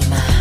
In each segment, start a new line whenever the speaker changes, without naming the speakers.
Alma.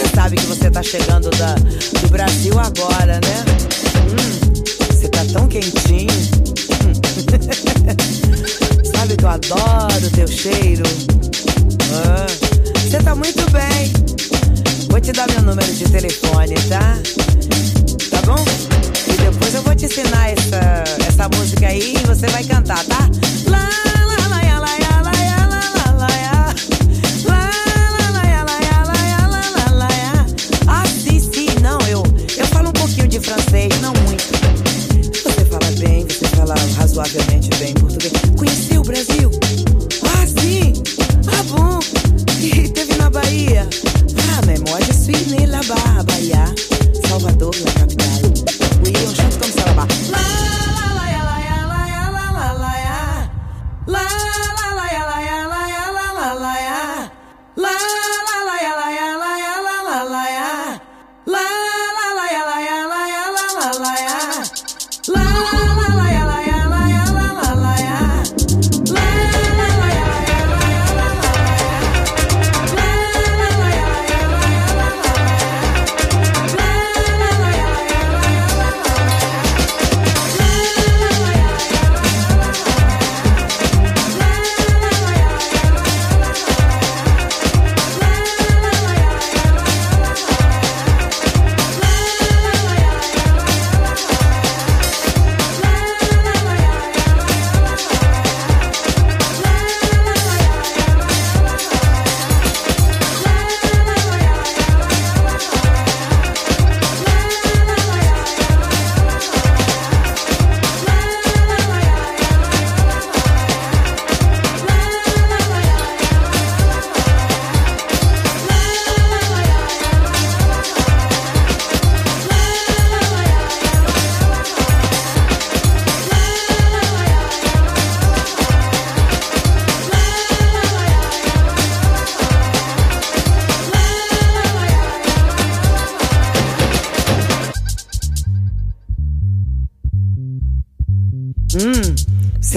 Você sabe que você tá chegando da, do Brasil agora, né?
Hum, você tá tão quentinho. Hum. sabe que eu adoro teu cheiro. Ah, você tá muito bem. Vou te dar meu número de telefone. all I am.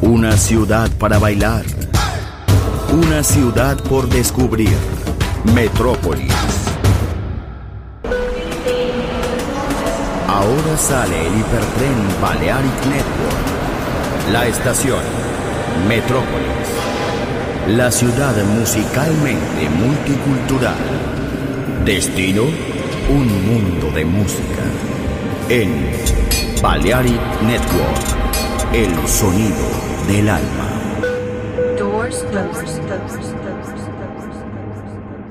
Una ciudad para bailar,
Una ciudad por descubrir. Metrópolis. Ahora sale el hipertren Balearic Network. La estación Metrópolis. La ciudad musicalmente multicultural. Destino, un mundo de música. En Balearic Network, el sonido del alma.
Doors closed.